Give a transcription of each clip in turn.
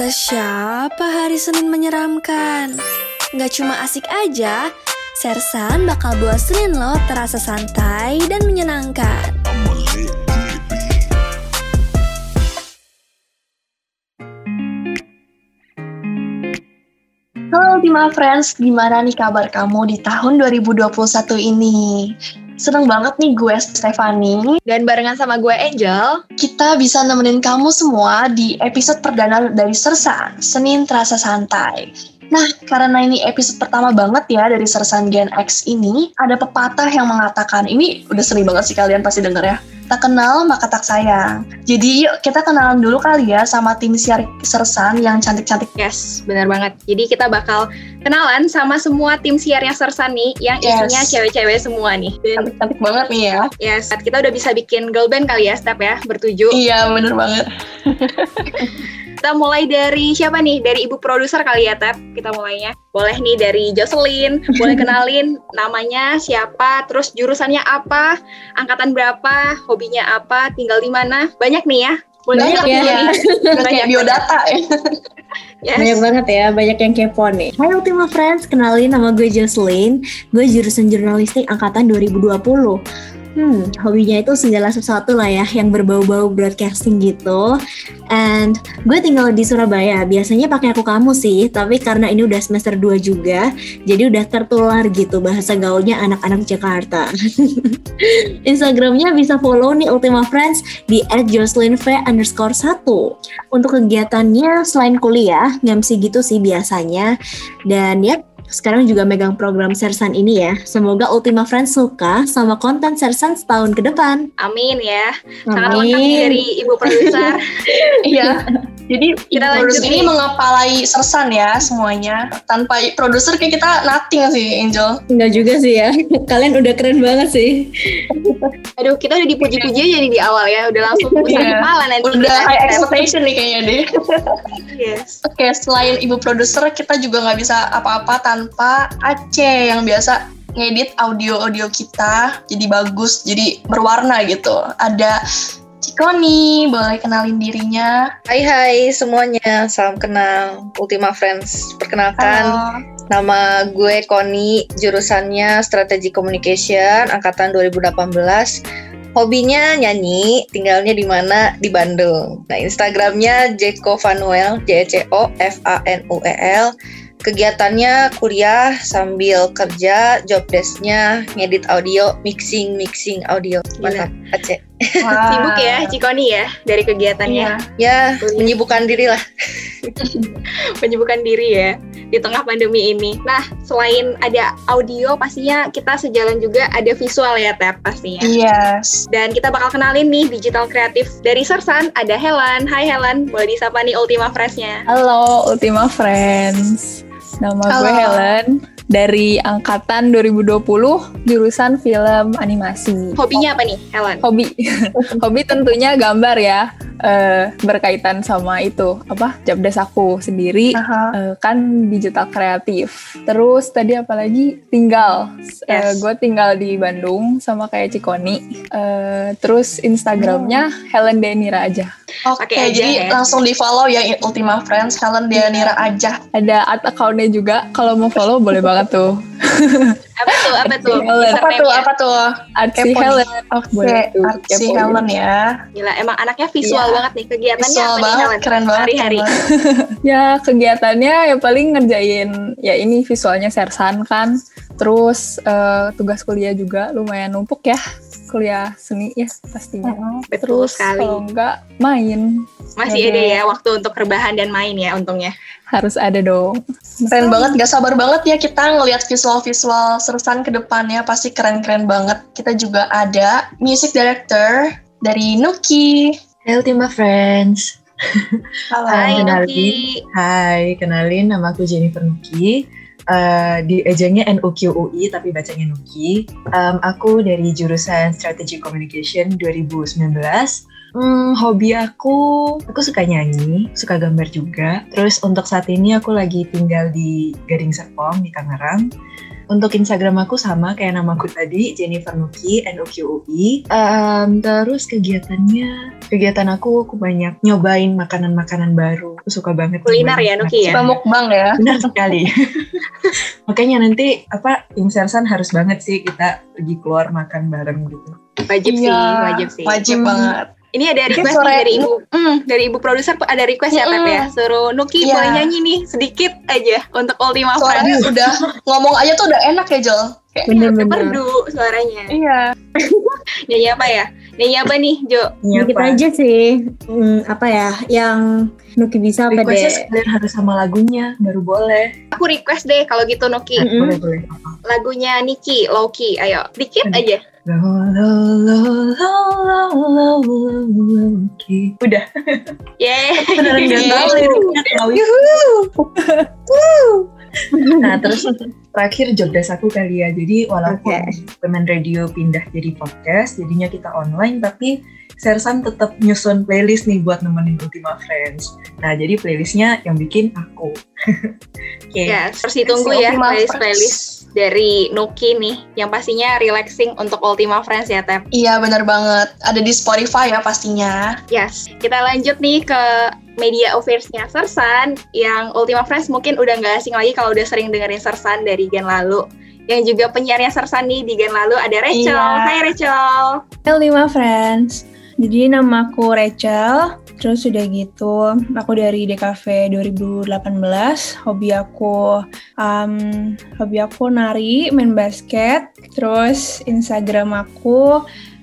Kata siapa hari Senin menyeramkan? Gak cuma asik aja, Sersan bakal buat Senin lo terasa santai dan menyenangkan. Halo Ultima Friends, gimana nih kabar kamu di tahun 2021 ini? Seneng banget nih gue Stefani Dan barengan sama gue Angel Kita bisa nemenin kamu semua di episode perdana dari Sersan Senin Terasa Santai Nah, karena ini episode pertama banget ya dari Sersan Gen X ini, ada pepatah yang mengatakan, ini udah sering banget sih kalian pasti denger ya, tak kenal maka tak sayang. Jadi yuk kita kenalan dulu kali ya sama tim siar Sersan yang cantik-cantik. Yes, benar banget. Jadi kita bakal kenalan sama semua tim siarnya Sersan nih, yang isinya Yes. cewek-cewek semua nih. Cantik-cantik banget nih ya. yes, kita udah bisa bikin girl band kali ya, Step ya, bertujuh. Iya, bener banget. Kita mulai dari siapa nih? Dari ibu produser kali ya, Tep. Kita mulainya. Boleh nih dari Jocelyn. Boleh kenalin namanya siapa, terus jurusannya apa, angkatan berapa, hobinya apa, tinggal di mana. Banyak nih ya. Boleh Banyak ya. Udah kayak biodata ya. Yes. Banyak banget ya, banyak yang kepo nih. Hai Ultima Friends, kenalin nama gue Jocelyn. Gue jurusan jurnalistik angkatan 2020. Hmm, hobinya itu segala sesuatu lah ya, yang berbau-bau broadcasting gitu. And gue tinggal di Surabaya, biasanya pakai aku kamu sih, tapi karena ini udah semester 2 juga, jadi udah tertular gitu bahasa gaulnya anak-anak Jakarta. Instagramnya bisa follow nih Ultima Friends di @jocelynv underscore 1. Untuk kegiatannya selain kuliah, ngemsi gitu sih biasanya. Dan ya, sekarang juga megang program Sersan ini ya. Semoga Ultima Friends suka sama konten Sersan setahun ke depan. Amin ya. Sangat lengkap nih dari ibu produser. Iya. Jadi Kita lanjut ini nih. mengepalai sersan ya semuanya. Tanpa produser kayak kita nothing sih Angel. Enggak juga sih ya. Kalian udah keren banget sih. Aduh, kita udah dipuji-puji aja nih di awal ya. Udah langsung besar Iya. kepala nanti. Udah kita, high expectation nih kayaknya deh. Yes. Oke, selain ibu produser kita juga nggak bisa apa-apa tanpa Aceh yang biasa ngedit audio-audio kita jadi bagus, jadi berwarna gitu. Ada Cikoni, boleh kenalin dirinya. Hai hai semuanya, salam kenal Ultima Friends. Perkenalkan, Halo. nama gue Koni, jurusannya Strategi Communication, angkatan 2018. Hobinya nyanyi, tinggalnya di mana? Di Bandung. Nah, Instagramnya Jeko Vanuel, J E C O F A N U E L. Kegiatannya kuliah sambil kerja, job desk-nya ngedit audio, mixing, mixing audio. Mantap, Aceh. Wah. Sibuk ya, Cikoni ya, dari kegiatannya. Iya. Ya, Kuliah. menyibukkan diri lah. Menyibukkan diri ya, di tengah pandemi ini. Nah, selain ada audio, pastinya kita sejalan juga ada visual ya, Tep, pastinya. Yes. Dan kita bakal kenalin nih digital kreatif dari Sersan, ada Helen. Hai Helen, boleh disapa nih Ultima Fresh-nya. Halo Ultima Friends, nama gue Halo. Helen dari angkatan 2020 jurusan film animasi. Hobinya apa nih, Helen? Hobi, hobi tentunya gambar ya, eh, berkaitan sama itu apa jobdesk aku sendiri Aha. eh, kan digital kreatif. Terus tadi apalagi tinggal, Eh, Yes. gue tinggal di Bandung sama kayak Cikoni. Eh, terus Instagramnya Helen Denira aja. Oke, aja jadi ya. langsung di follow ya Ultima Friends, Helen Dianira aja. Ada art account-nya juga. Kalau mau follow boleh banget tuh. Apa tuh? Apa tuh? Apa tuh? Apa tuh? Artsy nih. Helen. Oke, Artsy. Helen ya. Gila, emang anaknya visual Iya. banget nih. Kegiatannya Visual apa nih, banget, Helen? keren banget. Hari-hari. Ya kegiatannya ya paling ngerjain ya ini visualnya sersan kan. Terus eh, tugas kuliah juga lumayan numpuk ya. Kuliah seni ya pastinya. Betul Terus sekali. kalau enggak main Masih ada ya waktu untuk rebahan dan main ya untungnya. harus ada dong. Keren banget, gak sabar banget ya kita ngelihat visual-visual sersan ke depannya pasti keren-keren banget. Kita juga ada music director dari Nuki. Hai Ultima Friends. Halo. Hai kenalin. Nuki. Hai, kenalin nama aku Jennifer Nuki. Eh, di ejengnya NUQUI tapi bacanya Nuki. Em, aku dari jurusan Strategic Communication 2019. Hmm, hobi aku, aku suka nyanyi, suka gambar juga. Terus untuk saat ini aku lagi tinggal di Gading Serpong di Tangerang. untuk Instagram aku sama kayak nama aku tadi, Jennifer Nuki, N-U-Q-U-I. Um, terus kegiatannya, kegiatan aku, aku banyak nyobain makanan-makanan baru. Aku suka banget. Kuliner ya, Nuki ya? Suka mukbang ya. Benar sekali. Makanya nanti apa tim Sersan harus banget sih kita pergi keluar makan bareng gitu. Wajib sih, wajib sih. Wajib banget. Ini ada request nih dari ibu, hmm, dari ibu produser ada request ya Tep ya. Suruh Nuki Iya. boleh nyanyi nih sedikit aja untuk Ultima Suaranya Friends. udah ngomong aja tuh udah enak ya Jol. Kayak, Bener-bener. Merdu suaranya. iya. Nyanyi apa ya? Nyanyi apa nih Jo? Dikit Nyapa. aja sih. Hmm, apa ya? Yang Nuki bisa apa Requestnya deh? sekedar harus sama lagunya, baru boleh. Aku request deh kalau gitu Nuki. Mm-mm. Boleh, boleh. Lagunya Niki, Loki. Ayo, dikit Aduh. aja. Lo, lo, lo, lo, lo, lo, lo, lo, oke. Udah. Yeay. Beneran gak tahu liriknya tahu. Nah terus terakhir job desk aku kali ya. Jadi walaupun Women Radio pindah jadi podcast, jadinya kita online, tapi Sersan tetap nyusun playlist nih buat nemenin Ultima Friends. Nah jadi playlistnya yang bikin aku. Oke. Ya, terus ditunggu Si ya playlist-playlist dari Nuki nih. Yang pastinya relaxing untuk Ultima Friends ya, Tep. Iya bener banget. Ada di Spotify ya pastinya. Yes, kita lanjut nih ke media affairs-nya Sersan yang Ultima Friends mungkin udah nggak asing lagi kalau udah sering dengerin Sersan dari gen lalu. Yang juga penyiarnya Sersan nih di gen lalu ada Rachel. Iya. Hai Rachel. Hai Ultima Friends. Jadi nama aku Rachel. Terus udah gitu, aku dari DKV 2018. Hobi aku, um, hobi aku nari, main basket. Terus Instagram aku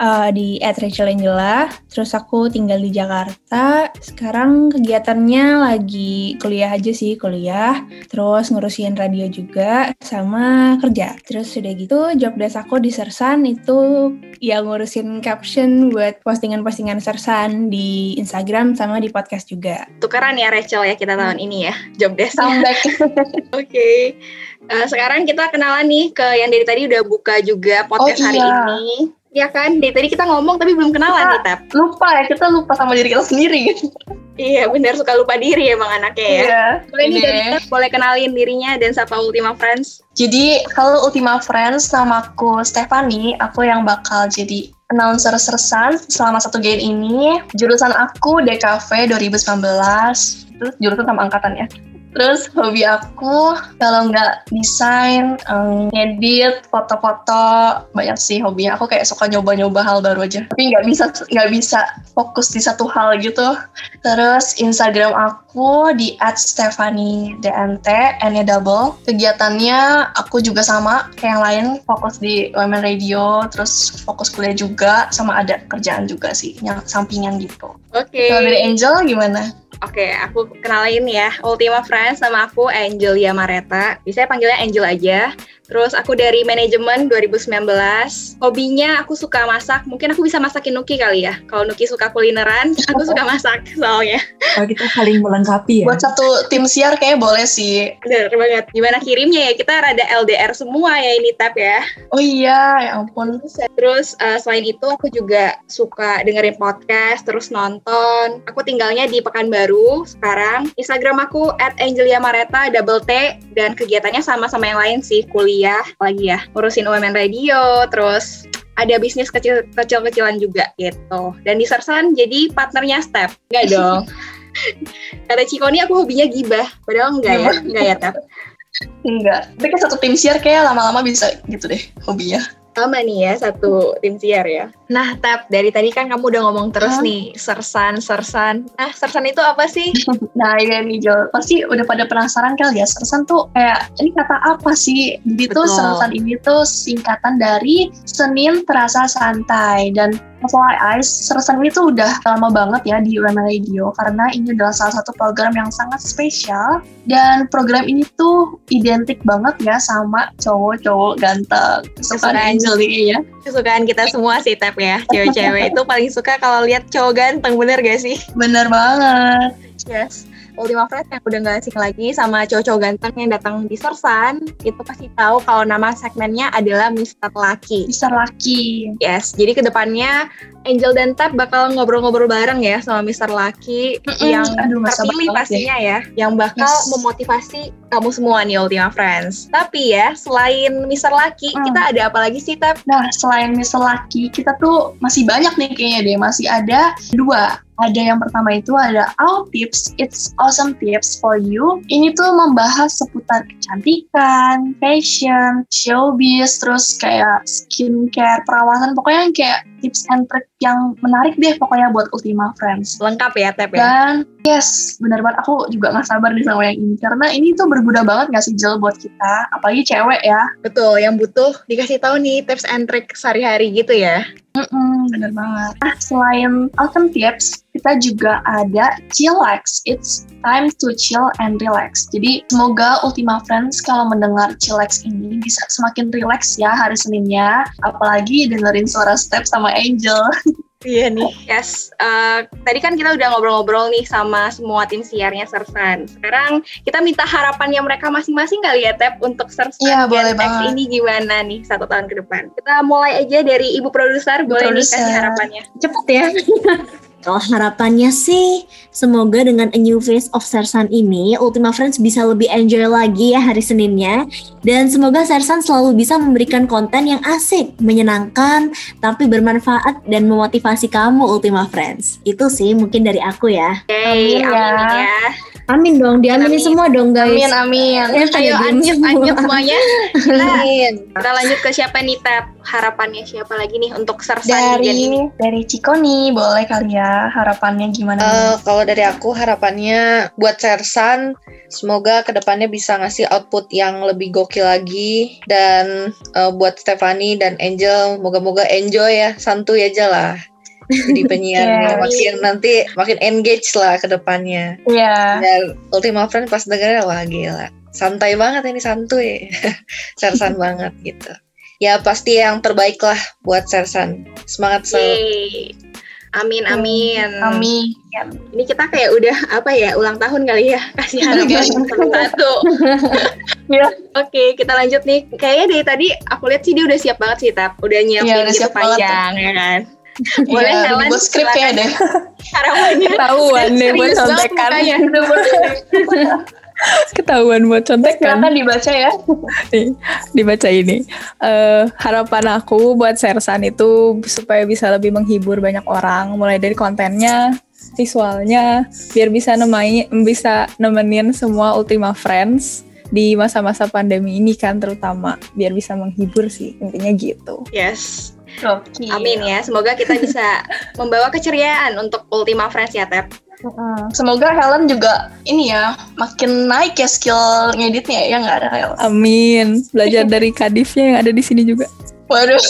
uh, di @rachelangela. Terus aku tinggal di Jakarta. Sekarang kegiatannya lagi kuliah aja sih, kuliah. Terus ngurusin radio juga sama kerja. Terus udah gitu, job desk aku di Sersan itu ya ngurusin caption buat postingan-postingan Sersan di Instagram sama di podcast juga. Tukeran ya Rachel ya kita tahun ini ya job desk. Comeback. Oke. Eh, sekarang kita kenalan nih ke yang dari tadi udah buka juga podcast Oh, hari iya. ini. Ya kan, dari tadi kita ngomong tapi belum kenalan nih, Tap. lupa ya, kita lupa sama diri kita sendiri. Iya, benar suka lupa diri emang anaknya ya. Iya. Boleh nih Ini. dari Tap, boleh kenalin dirinya dan sapa Ultima Friends. Jadi, halo Ultima Friends, nama aku Stefani. Aku yang bakal jadi announcer sersan selama satu game ini. Jurusan aku DKV 2019. Terus jurusan sama angkatan ya. Terus hobi aku kalau nggak desain, em, ngedit, foto-foto, banyak sih hobinya. Aku kayak suka nyoba-nyoba hal baru aja. Tapi nggak bisa nggak bisa fokus di satu hal gitu. Terus Instagram aku di @stefanidnt, n-nya double. Kegiatannya aku juga sama kayak yang lain, fokus di Women Radio, terus fokus kuliah juga, sama ada kerjaan juga sih, yang sampingan gitu. Oke. Kalau dari Angel gimana? Oke, aku kenalin ya. Ultima Friends sama aku Angelia Mareta. Bisa panggilnya Angel aja. Terus aku dari manajemen 2019. Hobinya aku suka masak. Mungkin aku bisa masakin Nuki kali ya. Kalau Nuki suka kulineran, aku suka masak soalnya. Kalau kita saling melengkapi ya. Buat satu tim siar kayaknya boleh sih. Bener banget. Gimana kirimnya ya? Kita rada LDR semua ya ini tab ya. Oh iya, ya ampun. Terus uh, selain itu aku juga suka dengerin podcast, terus nonton. Aku tinggalnya di Pekanbaru sekarang. Instagram aku @angeliamareta double T dan kegiatannya sama sama yang lain sih, kuliah lagi ya. Ngurusin UMN Radio, terus ada bisnis kecil kecil-kecilan juga gitu. Dan di Sersan jadi partnernya Step. Enggak dong. Kata Cikoni aku hobinya gibah, padahal enggak ya, enggak ya Tep. Enggak. Tapi kan satu tim siar kayak lama-lama bisa gitu deh hobinya. sama nih ya satu tim siar ya. Nah, Tap, dari tadi kan kamu udah ngomong terus Hah? nih, sersan, sersan. Nah, sersan itu apa sih? Nah iya nih Jo, pasti udah pada penasaran kali ya sersan tuh kayak ini kata apa sih? Jadi tuh Betul. sersan ini tuh singkatan dari Senin Terasa Santai dan FYI, sersan ini tuh udah lama banget ya di UMN Radio karena ini adalah salah satu program yang sangat spesial dan program ini tuh identik banget ya sama cowok-cowok ganteng. Kesukaan. Angel nih ya. Kesukaan kita semua sih, Tap ya. Cewek-cewek itu paling suka kalau lihat cowok ganteng, bener gak sih? Bener banget. Yes. Ultima Friends yang udah gak asing lagi sama cowok-cowok ganteng yang datang di Sersan, itu pasti tahu kalau nama segmennya adalah Mr. Lucky. Mister Laki. Yes, jadi ke depannya Angel dan Tap bakal ngobrol-ngobrol bareng ya sama Mr. Lucky Mm-mm, yang aduh, terpilih pastinya ya, yang bakal Yes. memotivasi kamu semua nih Ultima Friends. Tapi ya, selain Mister Lucky, Hmm. kita ada apa lagi sih, Tap? Nah, selain Mr. Lucky, kita tuh masih banyak nih kayaknya deh. Masih ada dua. Ada yang pertama itu ada All Tips, It's Awesome Tips for You. Ini tuh membahas seputar kecantikan, fashion, showbiz, terus kayak skincare, perawatan, pokoknya yang kayak tips and trick yang menarik deh pokoknya buat Ultima Friends. Lengkap ya, Tap ya? Dan yes, benar banget aku juga gak sabar nih sama yang ini karena ini tuh berguna banget gak sih Jel buat kita, apalagi cewek ya. Betul, yang butuh dikasih tahu nih tips and trick sehari-hari gitu ya. Mm-mm, bener banget. Nah, selain awesome tips, kita juga ada chillax. It's time to chill and relax. Jadi semoga Ultima Friends kalau mendengar chillax ini bisa semakin relax ya hari Seninnya. Apalagi dengerin suara step sama Angel. Iya nih, yes. Eh, tadi kan kita udah ngobrol-ngobrol nih sama semua tim siarnya Sersan. Sekarang kita minta harapannya mereka masing-masing kali ya, Tep, untuk Sersan Iya, Gen boleh X banget. ini gimana nih satu tahun ke depan. Kita mulai aja dari Ibu Produser, boleh nih kasih harapannya. Cepet ya. Kalau harapannya sih, semoga dengan A New Face of Sersan ini, Ultima Friends bisa lebih enjoy lagi ya hari Seninnya. Dan semoga Sersan selalu bisa memberikan konten yang asik, menyenangkan, tapi bermanfaat dan memotivasi kamu Ultima Friends. Itu sih mungkin dari aku ya. Oke, Amin ya. amin ya. Amin dong, diaminin Amin. semua dong guys. Amin, amin. Ya, Ayo semua. anjut semuanya. Amin. kita lanjut ke siapa nih, Tep? Harapannya siapa lagi nih untuk Sersan di Gen ini? Dari dari Ciko nih, boleh kali ya harapannya gimana? nih? Eh, kalau dari aku harapannya buat Sersan semoga ke depannya bisa ngasih output yang lebih gokil lagi dan eh, buat Stefani dan Angel moga-moga enjoy ya santuy aja lah jadi penyiarnya Iya. makin nanti makin engage lah ke depannya Iya. dan Ultima Friend pas dengerin wah gila santai banget ini santuy Sersan banget gitu ya pasti yang terbaik lah buat Sersan semangat selalu Yeay. Amin, amin. Amin. Ini kita kayak udah apa ya ulang tahun kali ya kasih harapan satu. Iya. Oke kita lanjut nih. Kayaknya dari tadi aku lihat sih dia udah siap banget sih tap. Udah nyiapin Iya, udah gitu siap banget panjang ya kan. Boleh Iya, Helen skrip ya deh. harapannya. Ketahuan deh buat contekan. Ketahuan buat contekan. Silakan dibaca ya. Nih, dibaca ini. Eh, harapan aku buat Sersan itu supaya bisa lebih menghibur banyak orang, mulai dari kontennya, visualnya, biar bisa nemai, bisa nemenin semua Ultima Friends di masa-masa pandemi ini kan terutama biar bisa menghibur sih intinya gitu. Yes. Oke. Amin ya. Semoga kita bisa membawa keceriaan untuk Ultima Friends ya Tep. Semoga Helen juga ini ya makin naik ya skill ngeditnya ya nggak ada Helen. Amin. Belajar dari kadifnya yang ada di sini juga. Waduh.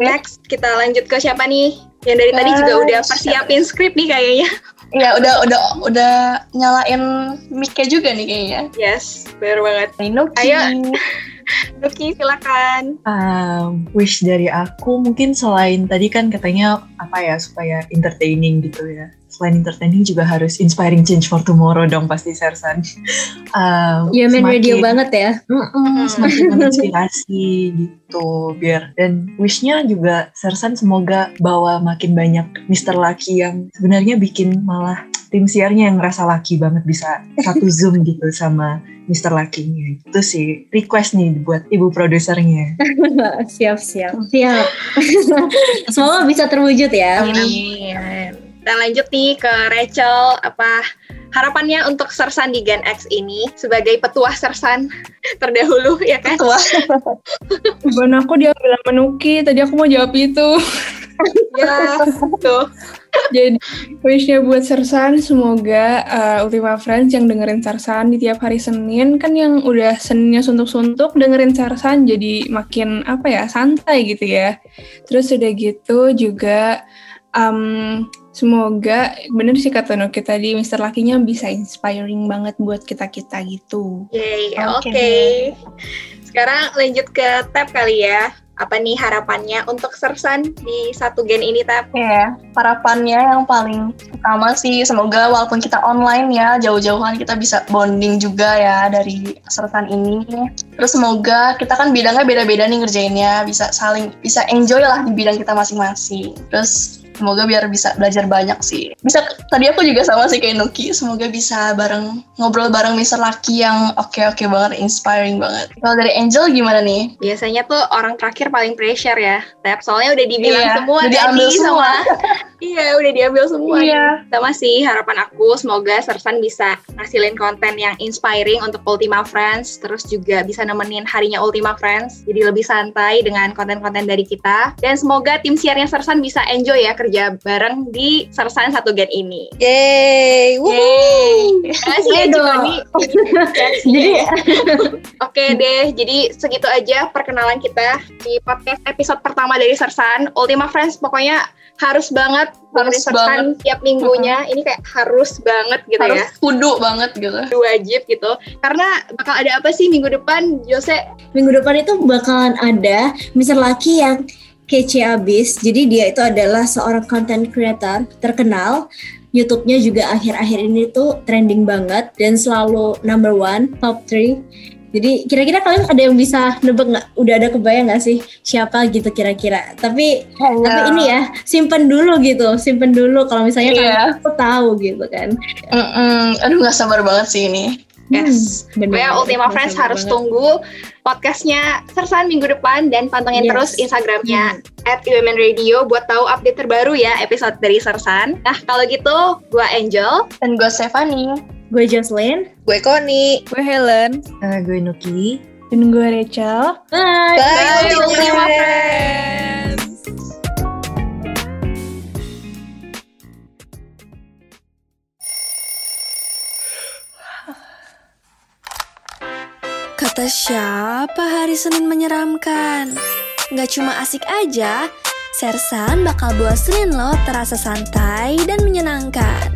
Next kita lanjut ke siapa nih? Yang dari tadi juga Eh, udah persiapin skrip nih kayaknya. Iya udah udah udah nyalain mic-nya juga nih kayaknya. Yes, benar banget. Nuki. Ayo. Lucky silakan. Um, wish dari aku mungkin selain tadi kan katanya apa ya supaya entertaining gitu ya. Selain entertaining juga harus inspiring change for tomorrow dong pasti Sersan. Um, Ya main radio banget ya. Semakin menginspirasi gitu biar dan wishnya juga Sersan semoga bawa makin banyak Mr. Lucky yang sebenarnya bikin malah tim siarnya yang ngerasa lucky banget bisa satu zoom gitu sama Mr. Lucky-nya itu sih request nih buat ibu produsernya siap siap siap. Semoga bisa terwujud ya. Amin. Kita lanjut nih ke Rachel. Apa harapannya untuk Sersan di Gen X ini sebagai petuah Sersan terdahulu ya kan? Tua. Bukan aku diambil sama Nuki, tadi aku mau jawab itu. Ya, tuh. Jadi wishnya buat Sersan semoga uh, Ultima Friends yang dengerin Sersan di tiap hari Senin kan yang udah Seninnya suntuk-suntuk dengerin Sersan jadi makin apa ya santai gitu ya. Terus udah gitu juga um, semoga bener sih kata Nuki tadi Mr. Lakinya bisa inspiring banget buat kita-kita gitu. Yay, oke. Oke. Sekarang lanjut ke tab kali ya. Apa nih harapannya untuk Sersan di satu gen ini tab? Ya, harapannya yang paling utama sih semoga walaupun kita online ya, jauh-jauhan kita bisa bonding juga ya dari sersan ini. Terus semoga kita kan bidangnya beda-beda nih ngerjainnya, bisa saling bisa enjoy lah di bidang kita masing-masing. Terus Semoga biar bisa belajar banyak sih. Bisa tadi aku juga sama sih kayak Nuki. Semoga bisa bareng ngobrol bareng Mr. Lucky yang oke-oke banget, inspiring banget. Kalau dari Angel gimana nih? Biasanya tuh orang terakhir paling pressure ya. Tep, soalnya udah dibilang Iya, semua udah tadi semua. sama. iya, udah diambil semua. Iya. Sama sih harapan aku semoga Sersan bisa ngasilin konten yang inspiring untuk Ultima Friends, terus juga bisa nemenin harinya Ultima Friends, jadi lebih santai dengan konten-konten dari kita. Dan semoga tim siarnya Sersan bisa enjoy ya kerja bareng di Sersan satu gen ini. Yeay. Yeay. Kasih ya. Joni. Jadi Oke deh, jadi segitu aja perkenalan kita di podcast episode pertama dari Sersan. Ultima Friends pokoknya harus banget Harus dengerin Sersan tiap minggunya. Ini kayak harus banget gitu Harus ya. kudu banget gitu. Wajib gitu. Karena bakal ada apa sih minggu depan, Jose? minggu depan itu bakalan ada Mr. Lucky yang kece abis. Jadi dia itu adalah seorang content creator terkenal. YouTube-nya juga akhir-akhir ini tuh trending banget dan selalu number one, top 3. Jadi kira-kira kalian ada yang bisa nebak nggak? Udah ada kebayang nggak sih siapa gitu kira-kira? Tapi tapi ini ya simpen dulu gitu, simpen dulu kalau misalnya kalian tuh tahu gitu kan. Mm-mm. Aduh nggak sabar banget sih ini. Yes. Hmm, bener banget, Ultima bener Friends banget. harus tunggu podcastnya Sersan minggu depan dan pantengin Yes. terus Instagramnya at UMN Radio buat tahu update terbaru ya episode dari Sersan. Nah kalau gitu, gua Angel. Dan gue Stephanie. Gue Jocelyn. Gue Koni. Gue Helen. Eh, gue Nuki. Dan gue Rachel. Bye. Bye, Ultima Ultima Friends. Kata siapa hari Senin menyeramkan? Gak cuma asik aja, Sersan bakal buat Senin lo terasa santai dan menyenangkan.